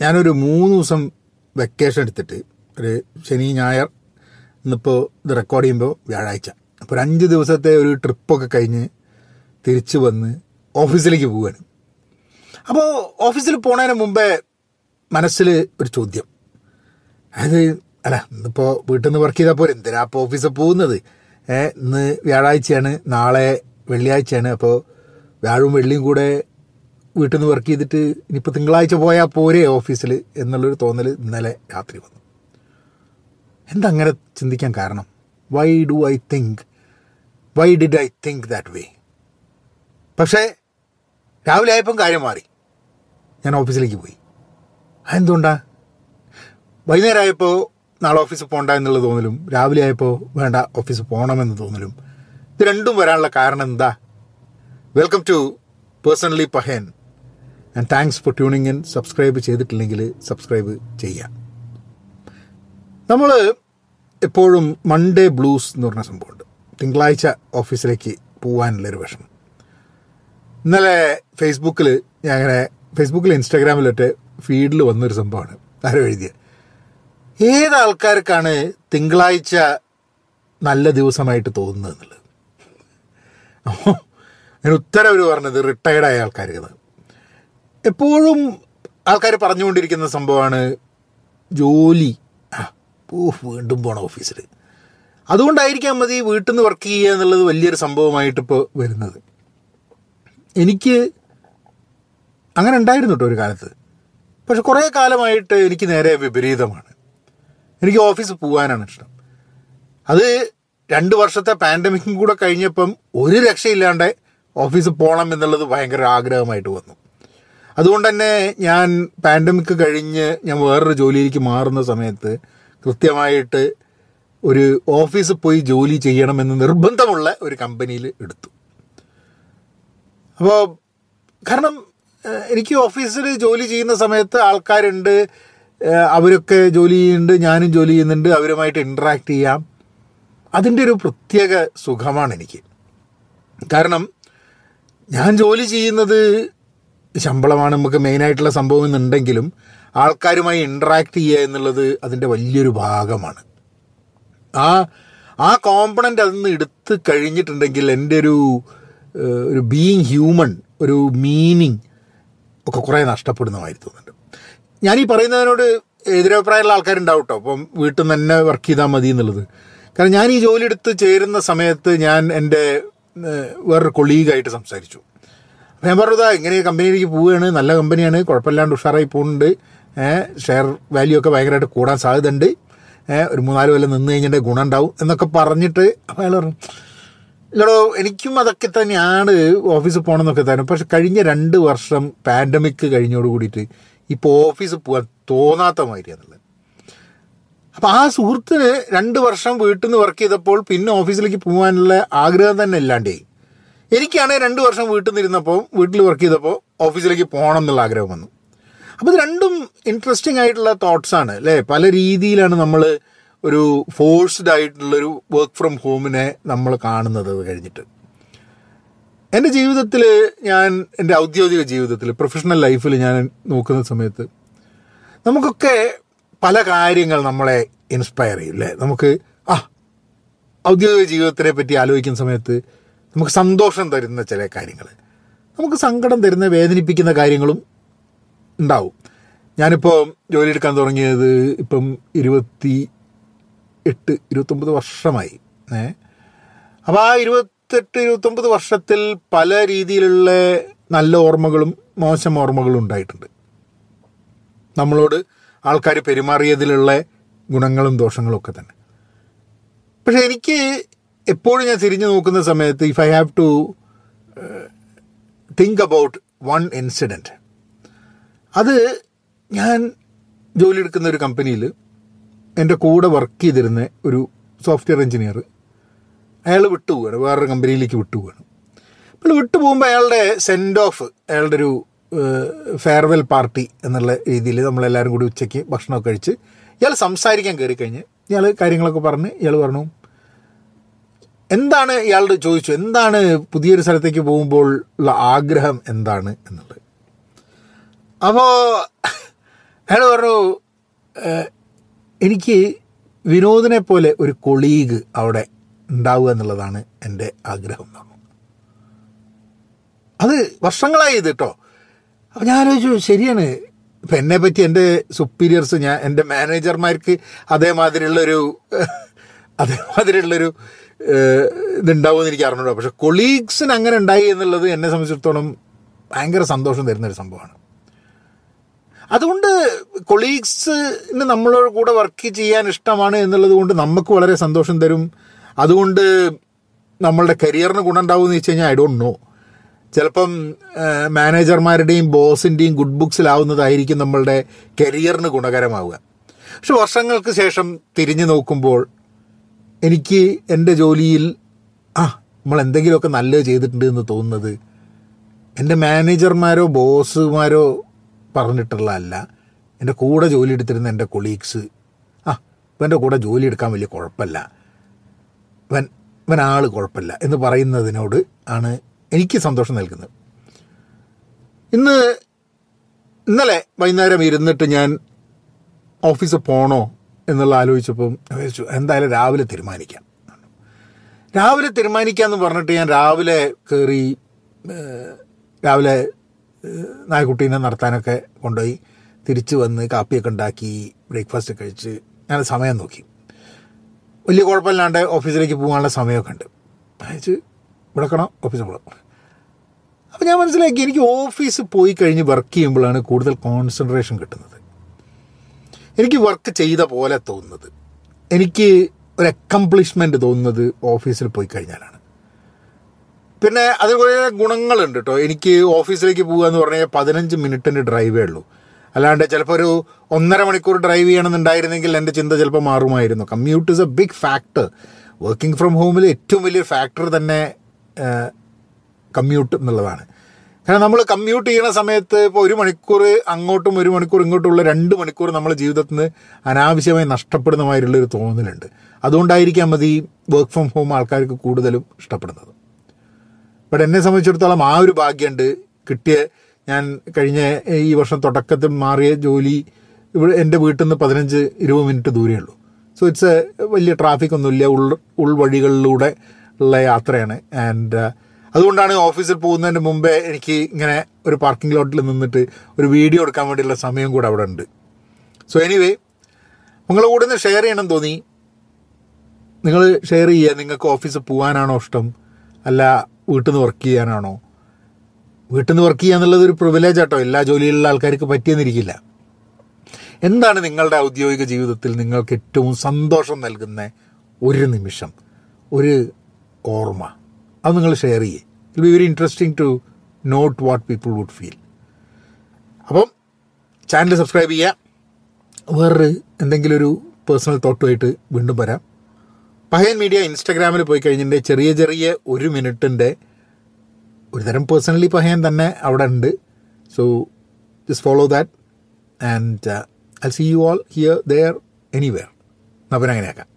ഞാനൊരു മൂന്ന് ദിവസം വെക്കേഷൻ എടുത്തിട്ട് ഒരു ശനി ഞായർ ഇന്നിപ്പോൾ ഇത് റെക്കോർഡ് ചെയ്യുമ്പോൾ വ്യാഴാഴ്ച. അപ്പോൾ ഒരു അഞ്ച് ദിവസത്തെ ഒരു ട്രിപ്പൊക്കെ കഴിഞ്ഞ് തിരിച്ച് വന്ന് ഓഫീസിലേക്ക് പോവുകയാണ് അപ്പോൾ ഓഫീസിൽ പോണതിന് മുമ്പേ മനസ്സിൽ ഒരു ചോദ്യം. അതായത് അല്ല ഇന്നിപ്പോൾ വീട്ടിൽ നിന്ന് വർക്ക് ചെയ്താൽ പോരെ എന്തിനാ അപ്പോൾ ഓഫീസിൽ പോകുന്നത്? ഇന്ന് വ്യാഴാഴ്ചയാണ് നാളെ വെള്ളിയാഴ്ചയാണ് അപ്പോൾ വ്യാഴവും വെള്ളിയും കൂടെ വീട്ടിൽ നിന്ന് വർക്ക് ചെയ്തിട്ട് ഇനിയിപ്പോൾ തിങ്കളാഴ്ച പോയാൽ പോരെ ഓഫീസിൽ എന്നുള്ളൊരു തോന്നൽ ഇന്നലെ രാത്രി വന്നു. എന്താ അങ്ങനെ ചിന്തിക്കാൻ കാരണം? Why do I think why did I think that way പക്ഷേ രാവിലെ ആയപ്പം കാര്യം മാറി. ഞാൻ ഓഫീസിലേക്ക് പോയി. അതെന്തുകൊണ്ടാ? വൈകുന്നേരം ആയപ്പോൾ നാളെ ഓഫീസിൽ പോകണ്ട എന്നുള്ള തോന്നലും രാവിലെ ആയപ്പോൾ വേണ്ട ഓഫീസിൽ പോകണമെന്ന് തോന്നലും ഇത് രണ്ടും വരാനുള്ള കാരണം എന്താ? Welcome to personally Pahayan and thanks for tuning in subscribe ചെയ്തിട്ടില്ലെങ്കിൽ സബ്സ്ക്രൈബ് ചെയ്യാം നമ്മൾ എപ്പോഴും മൺഡേ ബ്ലൂസ് എന്ന് പറഞ്ഞ സംഭവമുണ്ട്. തിങ്കളാഴ്ച ഓഫീസിലേക്ക് പോകാനുള്ളൊരു വിഷമം. ഇന്നലെ ഫേസ്ബുക്കിൽ ഞാൻ അങ്ങനെ ഫേസ്ബുക്കിൽ ഇൻസ്റ്റാഗ്രാമിലൊക്കെ ഫീഡിൽ വന്നൊരു സംഭവമാണ്. ആരോ എഴുതിയ. ഏത് ആൾക്കാർക്കാണ് തിങ്കളാഴ്ച നല്ല ദിവസമായിട്ട് തോന്നുന്നത് എന്നുള്ളത്? അതിന് ഉത്തരം അവർ പറഞ്ഞത് റിട്ടയർഡായ ആൾക്കാർക്ക് എപ്പോഴും ആൾക്കാർ പറഞ്ഞുകൊണ്ടിരിക്കുന്ന സംഭവമാണ് ജോലി. ഓ വീണ്ടും പോണം ഓഫീസിൽ അതുകൊണ്ടായിരിക്കാം മതി വീട്ടിൽ നിന്ന് വർക്ക് ചെയ്യുക എന്നുള്ളത് വലിയൊരു സംഭവമായിട്ട് ഇപ്പോൾ വരുന്നത്. എനിക്ക് അങ്ങനെ ഉണ്ടായിരുന്നു കേട്ടോ ഒരു കാലത്ത്. പക്ഷെ കുറേ കാലമായിട്ട് എനിക്ക് നേരെ വിപരീതമാണ്. എനിക്ക് ഓഫീസ് പോകാനാണ് ഇഷ്ടം. അത് രണ്ട് വർഷത്തെ പാൻഡമിക്കും കൂടെ കഴിഞ്ഞപ്പം ഒരു രക്ഷയില്ലാണ്ട് ഓഫീസ് പോകണം എന്നുള്ളത് ഭയങ്കര ആഗ്രഹമായിട്ട് വന്നു. അതുകൊണ്ട് തന്നെ ഞാൻ പാൻഡമിക് കഴിഞ്ഞ് ഞാൻ വേറൊരു ജോലിയിലേക്ക് മാറുന്ന സമയത്ത് കൃത്യമായിട്ട് ഒരു ഓഫീസിൽ പോയി ജോലി ചെയ്യണമെന്ന് നിർബന്ധമുള്ള ഒരു കമ്പനിയിൽ എടുത്തു. അപ്പോൾ കാരണം എനിക്ക് ഓഫീസിൽ ജോലി ചെയ്യുന്ന സമയത്ത് ആൾക്കാരുണ്ട് അവരൊക്കെ ജോലി ചെയ്യുന്നുണ്ട് ഞാനും ജോലി ചെയ്യുന്നുണ്ട് അവരുമായിട്ട് ഇൻട്രാക്ട് ചെയ്യാം. അതിന്റെ ഒരു പ്രത്യേക സുഖമാണ് എനിക്ക്. കാരണം ഞാൻ ജോലി ചെയ്യുന്നത് ശമ്പളമാണ് നമുക്ക് മെയിനായിട്ടുള്ള സംഭവം എന്നുണ്ടെങ്കിലും ആൾക്കാരുമായി ഇൻട്രാക്ട് ചെയ്യുക എന്നുള്ളത് അതിന്റെ വലിയൊരു ഭാഗമാണ്. ആ ആ കോമ്പണന്റ് അതിൽ നിന്ന് എടുത്ത് കഴിഞ്ഞിട്ടുണ്ടെങ്കിൽ എന്റെ ഒരു ഒരു ബീയിങ് ഹ്യൂമൺ ഒരു മീനിങ് ഒക്കെ കുറേ നഷ്ടപ്പെടുന്നതായി തോന്നുന്നുണ്ട്. ഞാൻ ഈ പറയുന്നതിനോട് എതിരഭിപ്രായമുള്ള ആൾക്കാരുണ്ടാവും കേട്ടോ അപ്പം വീട്ടിൽ നിന്ന് തന്നെ വർക്ക് ചെയ്താൽ മതി എന്നുള്ളത്. കാരണം ഞാൻ ഈ ജോലി എടുത്ത് ചേരുന്ന സമയത്ത് ഞാൻ എന്റെ വേറൊരു കൊളീഗായിട്ട് സംസാരിച്ചു. അപ്പോൾ ഞാൻ പറഞ്ഞതാ ഇങ്ങനെ കമ്പനിയിലേക്ക് പോവുകയാണ്. നല്ല കമ്പനിയാണ്. കുഴപ്പമില്ലാണ്ട് ഉഷാറായി പോകുന്നുണ്ട്. ഷെയർ വാല്യൂ ഒക്കെ ഭയങ്കരമായിട്ട് കൂടാൻ സാധ്യതയുണ്ട്. ഉണ്ട് ഒരു മൂന്നാൽ കൊല്ലം നിന്ന് കഴിഞ്ഞിട്ട് ഗുണം ഉണ്ടാവും എന്നൊക്കെ പറഞ്ഞിട്ട് അയാൾ പറഞ്ഞു ഇല്ലടോ എനിക്കും അതൊക്കെ തന്നെയാണ് ഓഫീസിൽ പോകണമെന്നൊക്കെ തന്നെ പക്ഷെ കഴിഞ്ഞ രണ്ട് വർഷം പാൻഡമിക് കഴിഞ്ഞോട് കൂടിയിട്ട് ഇപ്പോൾ ഓഫീസിൽ പോകാൻ തോന്നാത്ത മാതിരിയാന്നുള്ളത് അപ്പം ആ സുഹൃത്തിന് രണ്ട് വർഷം വീട്ടിൽ നിന്ന് വർക്ക് ചെയ്തപ്പോൾ പിന്നെ ഓഫീസിലേക്ക് പോകാനുള്ള ആഗ്രഹം തന്നെ ഇല്ലാണ്ടേ. എനിക്കാണെങ്കിൽ രണ്ട് വർഷം വീട്ടിൽ നിന്ന് ഇരുന്നപ്പോൾ വീട്ടിൽ വർക്ക് ചെയ്തപ്പോൾ ഓഫീസിലേക്ക് പോകണം എന്നുള്ള ആഗ്രഹം വന്നു. അപ്പോൾ ഇത് രണ്ടും ഇൻട്രസ്റ്റിംഗ് ആയിട്ടുള്ള തോട്ട്സ് ആണ് അല്ലേ? പല രീതിയിലാണ് നമ്മൾ ഒരു ഫോഴ്സ്ഡ് ആയിട്ടുള്ളൊരു വർക്ക് ഫ്രം ഹോമിനെ നമ്മൾ കാണുന്നത് കഴിഞ്ഞിട്ട്. എന്റെ ജീവിതത്തിൽ ഞാൻ എന്റെ ഔദ്യോഗിക ജീവിതത്തിൽ പ്രൊഫഷണൽ ലൈഫിൽ ഞാൻ നോക്കുന്ന സമയത്ത് നമുക്കൊക്കെ പല കാര്യങ്ങൾ നമ്മളെ ഇൻസ്പയർ ചെയ്യും അല്ലേ? നമുക്ക് ആ ഔദ്യോഗിക ജീവിതത്തിനെ പറ്റി ആലോചിക്കുന്ന സമയത്ത് നമുക്ക് സന്തോഷം തരുന്ന ചില കാര്യങ്ങൾ നമുക്ക് സങ്കടം തരുന്ന വേദനിപ്പിക്കുന്ന കാര്യങ്ങളും ഉണ്ടാവും. ഞാനിപ്പോൾ ജോലി എടുക്കാൻ തുടങ്ങിയത് ഇപ്പം ഇരുപത്തി എട്ട് ഇരുപത്തൊമ്പത് വർഷമായി. ഏ? അപ്പോൾ ആ ഇരുപത്തെട്ട് ഇരുപത്തൊമ്പത് വർഷത്തിൽ പല രീതിയിലുള്ള നല്ല ഓർമ്മകളും മോശം ഓർമ്മകളും ഉണ്ടായിട്ടുണ്ട്. നമ്മളോട് ആൾക്കാർ പെരുമാറിയതിലുള്ള ഗുണങ്ങളും ദോഷങ്ങളും ഒക്കെ തന്നെ. പക്ഷേ എനിക്ക് എപ്പോഴും ഞാൻ തിരിഞ്ഞു നോക്കുന്ന സമയത്ത് if I have to think about one incident അത് ഞാൻ ജോലി എടുക്കുന്ന ഒരു കമ്പനിയിൽ എന്റെ കൂടെ വർക്ക് ചെയ്തിരുന്ന ഒരു സോഫ്റ്റ്വെയർ എഞ്ചിനീയർ അയാൾ വിട്ടുപോവാണ് വേറൊരു കമ്പനിയിലേക്ക് വിട്ടുപോവാണ് അപ്പോൾ വിട്ടു പോകുമ്പോൾ അയാളുടെ സെൻഡ് ഓഫ് അയാളുടെ ഒരു ഫെയർവെൽ പാർട്ടി എന്നുള്ള രീതിയിൽ നമ്മളെല്ലാവരും കൂടി ഉച്ചയ്ക്ക് ഭക്ഷണമൊക്കെ കഴിച്ച് ഇയാൾ സംസാരിക്കാൻ കയറി കഴിഞ്ഞ് ഇയാൾ കാര്യങ്ങളൊക്കെ പറഞ്ഞ് ഇയാൾ പറഞ്ഞു എന്താണ് ഇയാളുടെ ചോദിച്ചു എന്താണ് പുതിയൊരു സ്ഥലത്തേക്ക് പോകുമ്പോൾ ഉള്ള ആഗ്രഹം എന്താണ് എന്നുള്ളത്. അപ്പോൾ അയാൾ പറഞ്ഞു എനിക്ക് വിനോദിനെ പോലെ ഒരു കൊളീഗ് അവിടെ ഉണ്ടാവുക എന്നുള്ളതാണ് എന്റെ ആഗ്രഹം പറഞ്ഞു. അത് വർഷങ്ങളായി ഇത് കേട്ടോ അപ്പം ഞാൻ ആലോചിച്ചു ശരിയാണ്. ഇപ്പം എന്നെ പറ്റി എന്റെ സുപ്പീരിയർസ് ഞാൻ എന്റെ മാനേജർമാർക്ക് അതേമാതിരിയുള്ളൊരു അതേമാതിരിയുള്ളൊരു ഇതുണ്ടാവുമെന്ന് എനിക്ക് അറിഞ്ഞൂടാ. പക്ഷെ കൊളീഗ്സിന് അങ്ങനെ ഉണ്ടായി എന്നുള്ളത് എന്നെ സംബന്ധിച്ചിടത്തോളം ഭയങ്കര സന്തോഷം തരുന്നൊരു സംഭവമാണ്. അതുകൊണ്ട് കൊളീഗ്സിന് നമ്മളോട് കൂടെ വർക്ക് ചെയ്യാൻ ഇഷ്ടമാണ് എന്നുള്ളത് കൊണ്ട് നമുക്ക് വളരെ സന്തോഷം തരും. അതുകൊണ്ട് നമ്മളുടെ കരിയറിന് ഗുണമുണ്ടാവുമെന്ന് വെച്ച് കഴിഞ്ഞാൽ ഐ ഡോണ്ട് നോ ചിലപ്പം മാനേജർമാരുടെയും ബോസിന്റെയും ഗുഡ് ബുക്സിലാവുന്നതായിരിക്കും നമ്മളുടെ കരിയറിന് ഗുണകരമാവുക. പക്ഷെ വർഷങ്ങൾക്ക് ശേഷം തിരിഞ്ഞു നോക്കുമ്പോൾ എനിക്ക് എന്റെ ജോലിയിൽ ആ നമ്മൾ എന്തെങ്കിലുമൊക്കെ നല്ലത് ചെയ്തിട്ടുണ്ട് എന്ന് തോന്നുന്നത് എന്റെ മാനേജർമാരോ ബോസുമാരോ പറഞ്ഞിട്ടുള്ളതല്ല. എന്റെ കൂടെ ജോലി എടുത്തിരുന്ന എന്റെ കൊളീഗ്സ് ആ ഇവന്റെ കൂടെ ജോലി എടുക്കാൻ വലിയ കുഴപ്പമില്ല. ഇവൻ ഇവൻ ആൾ കുഴപ്പമില്ല എന്ന് പറയുന്നതിനോട് ആണ് എനിക്ക് സന്തോഷം നൽകുന്നത്. ഇന്ന് ഇന്നലെ വൈകുന്നേരം ഇരുന്നിട്ട് ഞാൻ ഓഫീസിൽ പോണോ എന്നുള്ള ആലോചിച്ചപ്പം വിചാരിച്ചു എന്തായാലും രാവിലെ തീരുമാനിക്കാം. രാവിലെ തീരുമാനിക്കാമെന്ന് പറഞ്ഞിട്ട് ഞാൻ രാവിലെ കയറി രാവിലെ നായ്ക്കുട്ടീനെ നടത്താനൊക്കെ കൊണ്ടുപോയി തിരിച്ച് വന്ന് കാപ്പിയൊക്കെ ഉണ്ടാക്കി ബ്രേക്ക്ഫാസ്റ്റ് കഴിച്ച് ഞാൻ സമയം നോക്കി. വലിയ കുഴപ്പമില്ലാണ്ട് ഓഫീസിലേക്ക് പോകാനുള്ള സമയമൊക്കെ ഉണ്ട്. അയച്ച് വിടക്കണം ഓഫീസിൽ പോകണം അപ്പോൾ ഞാൻ മനസ്സിലാക്കി എനിക്ക് ഓഫീസ് പോയി കഴിഞ്ഞ് വർക്ക് ചെയ്യുമ്പോഴാണ് കൂടുതൽ കോൺസെൻട്രേഷൻ കിട്ടുന്നത്. എനിക്ക് വർക്ക് ചെയ്ത പോലെ തോന്നുന്നത്. എനിക്ക് ഒരു അക്കംപ്ലിഷ്മെന്റ് തോന്നുന്നത് ഓഫീസിൽ പോയി കഴിഞ്ഞാലാണ്. പിന്നെ കുറേ ഗുണങ്ങളുണ്ട് കേട്ടോ എനിക്ക് ഓഫീസിലേക്ക് പോകുക എന്ന് പറഞ്ഞാൽ പതിനഞ്ച് മിനിറ്റിന്റെ ഡ്രൈവേ ഉള്ളൂ. അല്ലാണ്ട് ചിലപ്പോൾ ഒരു ഒന്നര മണിക്കൂർ ഡ്രൈവ് ചെയ്യണമെന്നുണ്ടായിരുന്നെങ്കിൽ എന്റെ ചിന്ത ചിലപ്പോൾ മാറുമായിരുന്നു. Commute is a big factor working from ഹോമിൽ ഏറ്റവും വലിയൊരു ഫാക്ടർ തന്നെ കമ്മ്യൂട്ട് എന്നുള്ളതാണ്. കാരണം നമ്മൾ കമ്മ്യൂട്ട് ചെയ്യുന്ന സമയത്ത് ഇപ്പോൾ ഒരു മണിക്കൂർ അങ്ങോട്ടും ഒരു മണിക്കൂർ ഇങ്ങോട്ടുമുള്ള രണ്ട് മണിക്കൂർ നമ്മൾ ജീവിതത്തിൽ നിന്ന് അനാവശ്യമായി നഷ്ടപ്പെടുന്നമായിട്ടുള്ളൊരു തോന്നലുണ്ട്. അതുകൊണ്ടായിരിക്കാം മതി വർക്ക് ഫ്രം ഹോം ആൾക്കാർക്ക് കൂടുതലും ഇഷ്ടപ്പെടുന്നത്. ബട്ട് എന്നെ സംബന്ധിച്ചിടത്തോളം ആ ഒരു ഭാഗ്യമുണ്ട് കിട്ടിയ ഞാൻ കഴിഞ്ഞ ഈ വർഷം തുടക്കത്തിൽ മാറിയ ജോലി ഇവിടെ എന്റെ വീട്ടിൽ നിന്ന് പതിനഞ്ച് ഇരുപത് മിനിറ്റ് ദൂരമേ ഉള്ളൂ. സോ ഇറ്റ്സ് എ വലിയ ട്രാഫിക് ഒന്നുമില്ല. ഉൾ ഉൾവഴികളിലൂടെ ഉള്ള യാത്രയാണ്. ആൻഡ് അതുകൊണ്ടാണ് ഓഫീസിൽ പോകുന്നതിന് മുമ്പേ എനിക്ക് ഇങ്ങനെ ഒരു പാർക്കിംഗ് ലോട്ടിൽ നിന്നിട്ട് ഒരു വീഡിയോ എടുക്കാൻ വേണ്ടിയുള്ള സമയം കൂടെ അവിടെ ഉണ്ട്. സോ എനിവേ നിങ്ങളെ കൂടെ ഒന്ന് ഷെയർ ചെയ്യണം തോന്നി. നിങ്ങൾ ഷെയർ ചെയ്യുക. നിങ്ങൾക്ക് ഓഫീസിൽ പോകാനാണോ ഇഷ്ടം? അല്ല വീട്ടിൽ നിന്ന് വർക്ക് ചെയ്യാനാണോ? വീട്ടിൽ നിന്ന് വർക്ക് ചെയ്യുക എന്നുള്ളത് ഒരു പ്രിവിലേജ് ആട്ടോ. എല്ലാ ജോലിയിലുള്ള ആൾക്കാർക്ക് പറ്റിയെന്നിരിക്കില്ല. എന്താണ് നിങ്ങളുടെ ഔദ്യോഗിക ജീവിതത്തിൽ നിങ്ങൾക്ക് ഏറ്റവും സന്തോഷം നൽകുന്ന ഒരു നിമിഷം? ഒരു ഓർമ്മ. അത് നിങ്ങൾ ഷെയർ ചെയ്യേ. It be very interesting to note what people would feel അപ്പം ചാനൽ സബ്സ്ക്രൈബ് ചെയ്യുക വേറൊരു എന്തെങ്കിലും ഒരു പേഴ്സണൽ തോട്ടുമായിട്ട് വീണ്ടും വരാം. പഹയൻ മീഡിയ ഇൻസ്റ്റാഗ്രാമിൽ പോയി കഴിഞ്ഞിട്ട് ചെറിയ ചെറിയ ഒരു മിനിറ്റിന്റെ ഒരു തരം പേഴ്സണലി പഹയൻ തന്നെ അവിടെ ഉണ്ട്. So just follow that and I see you all here there anywhere അപ്പം അങ്ങനെയാക്കാം.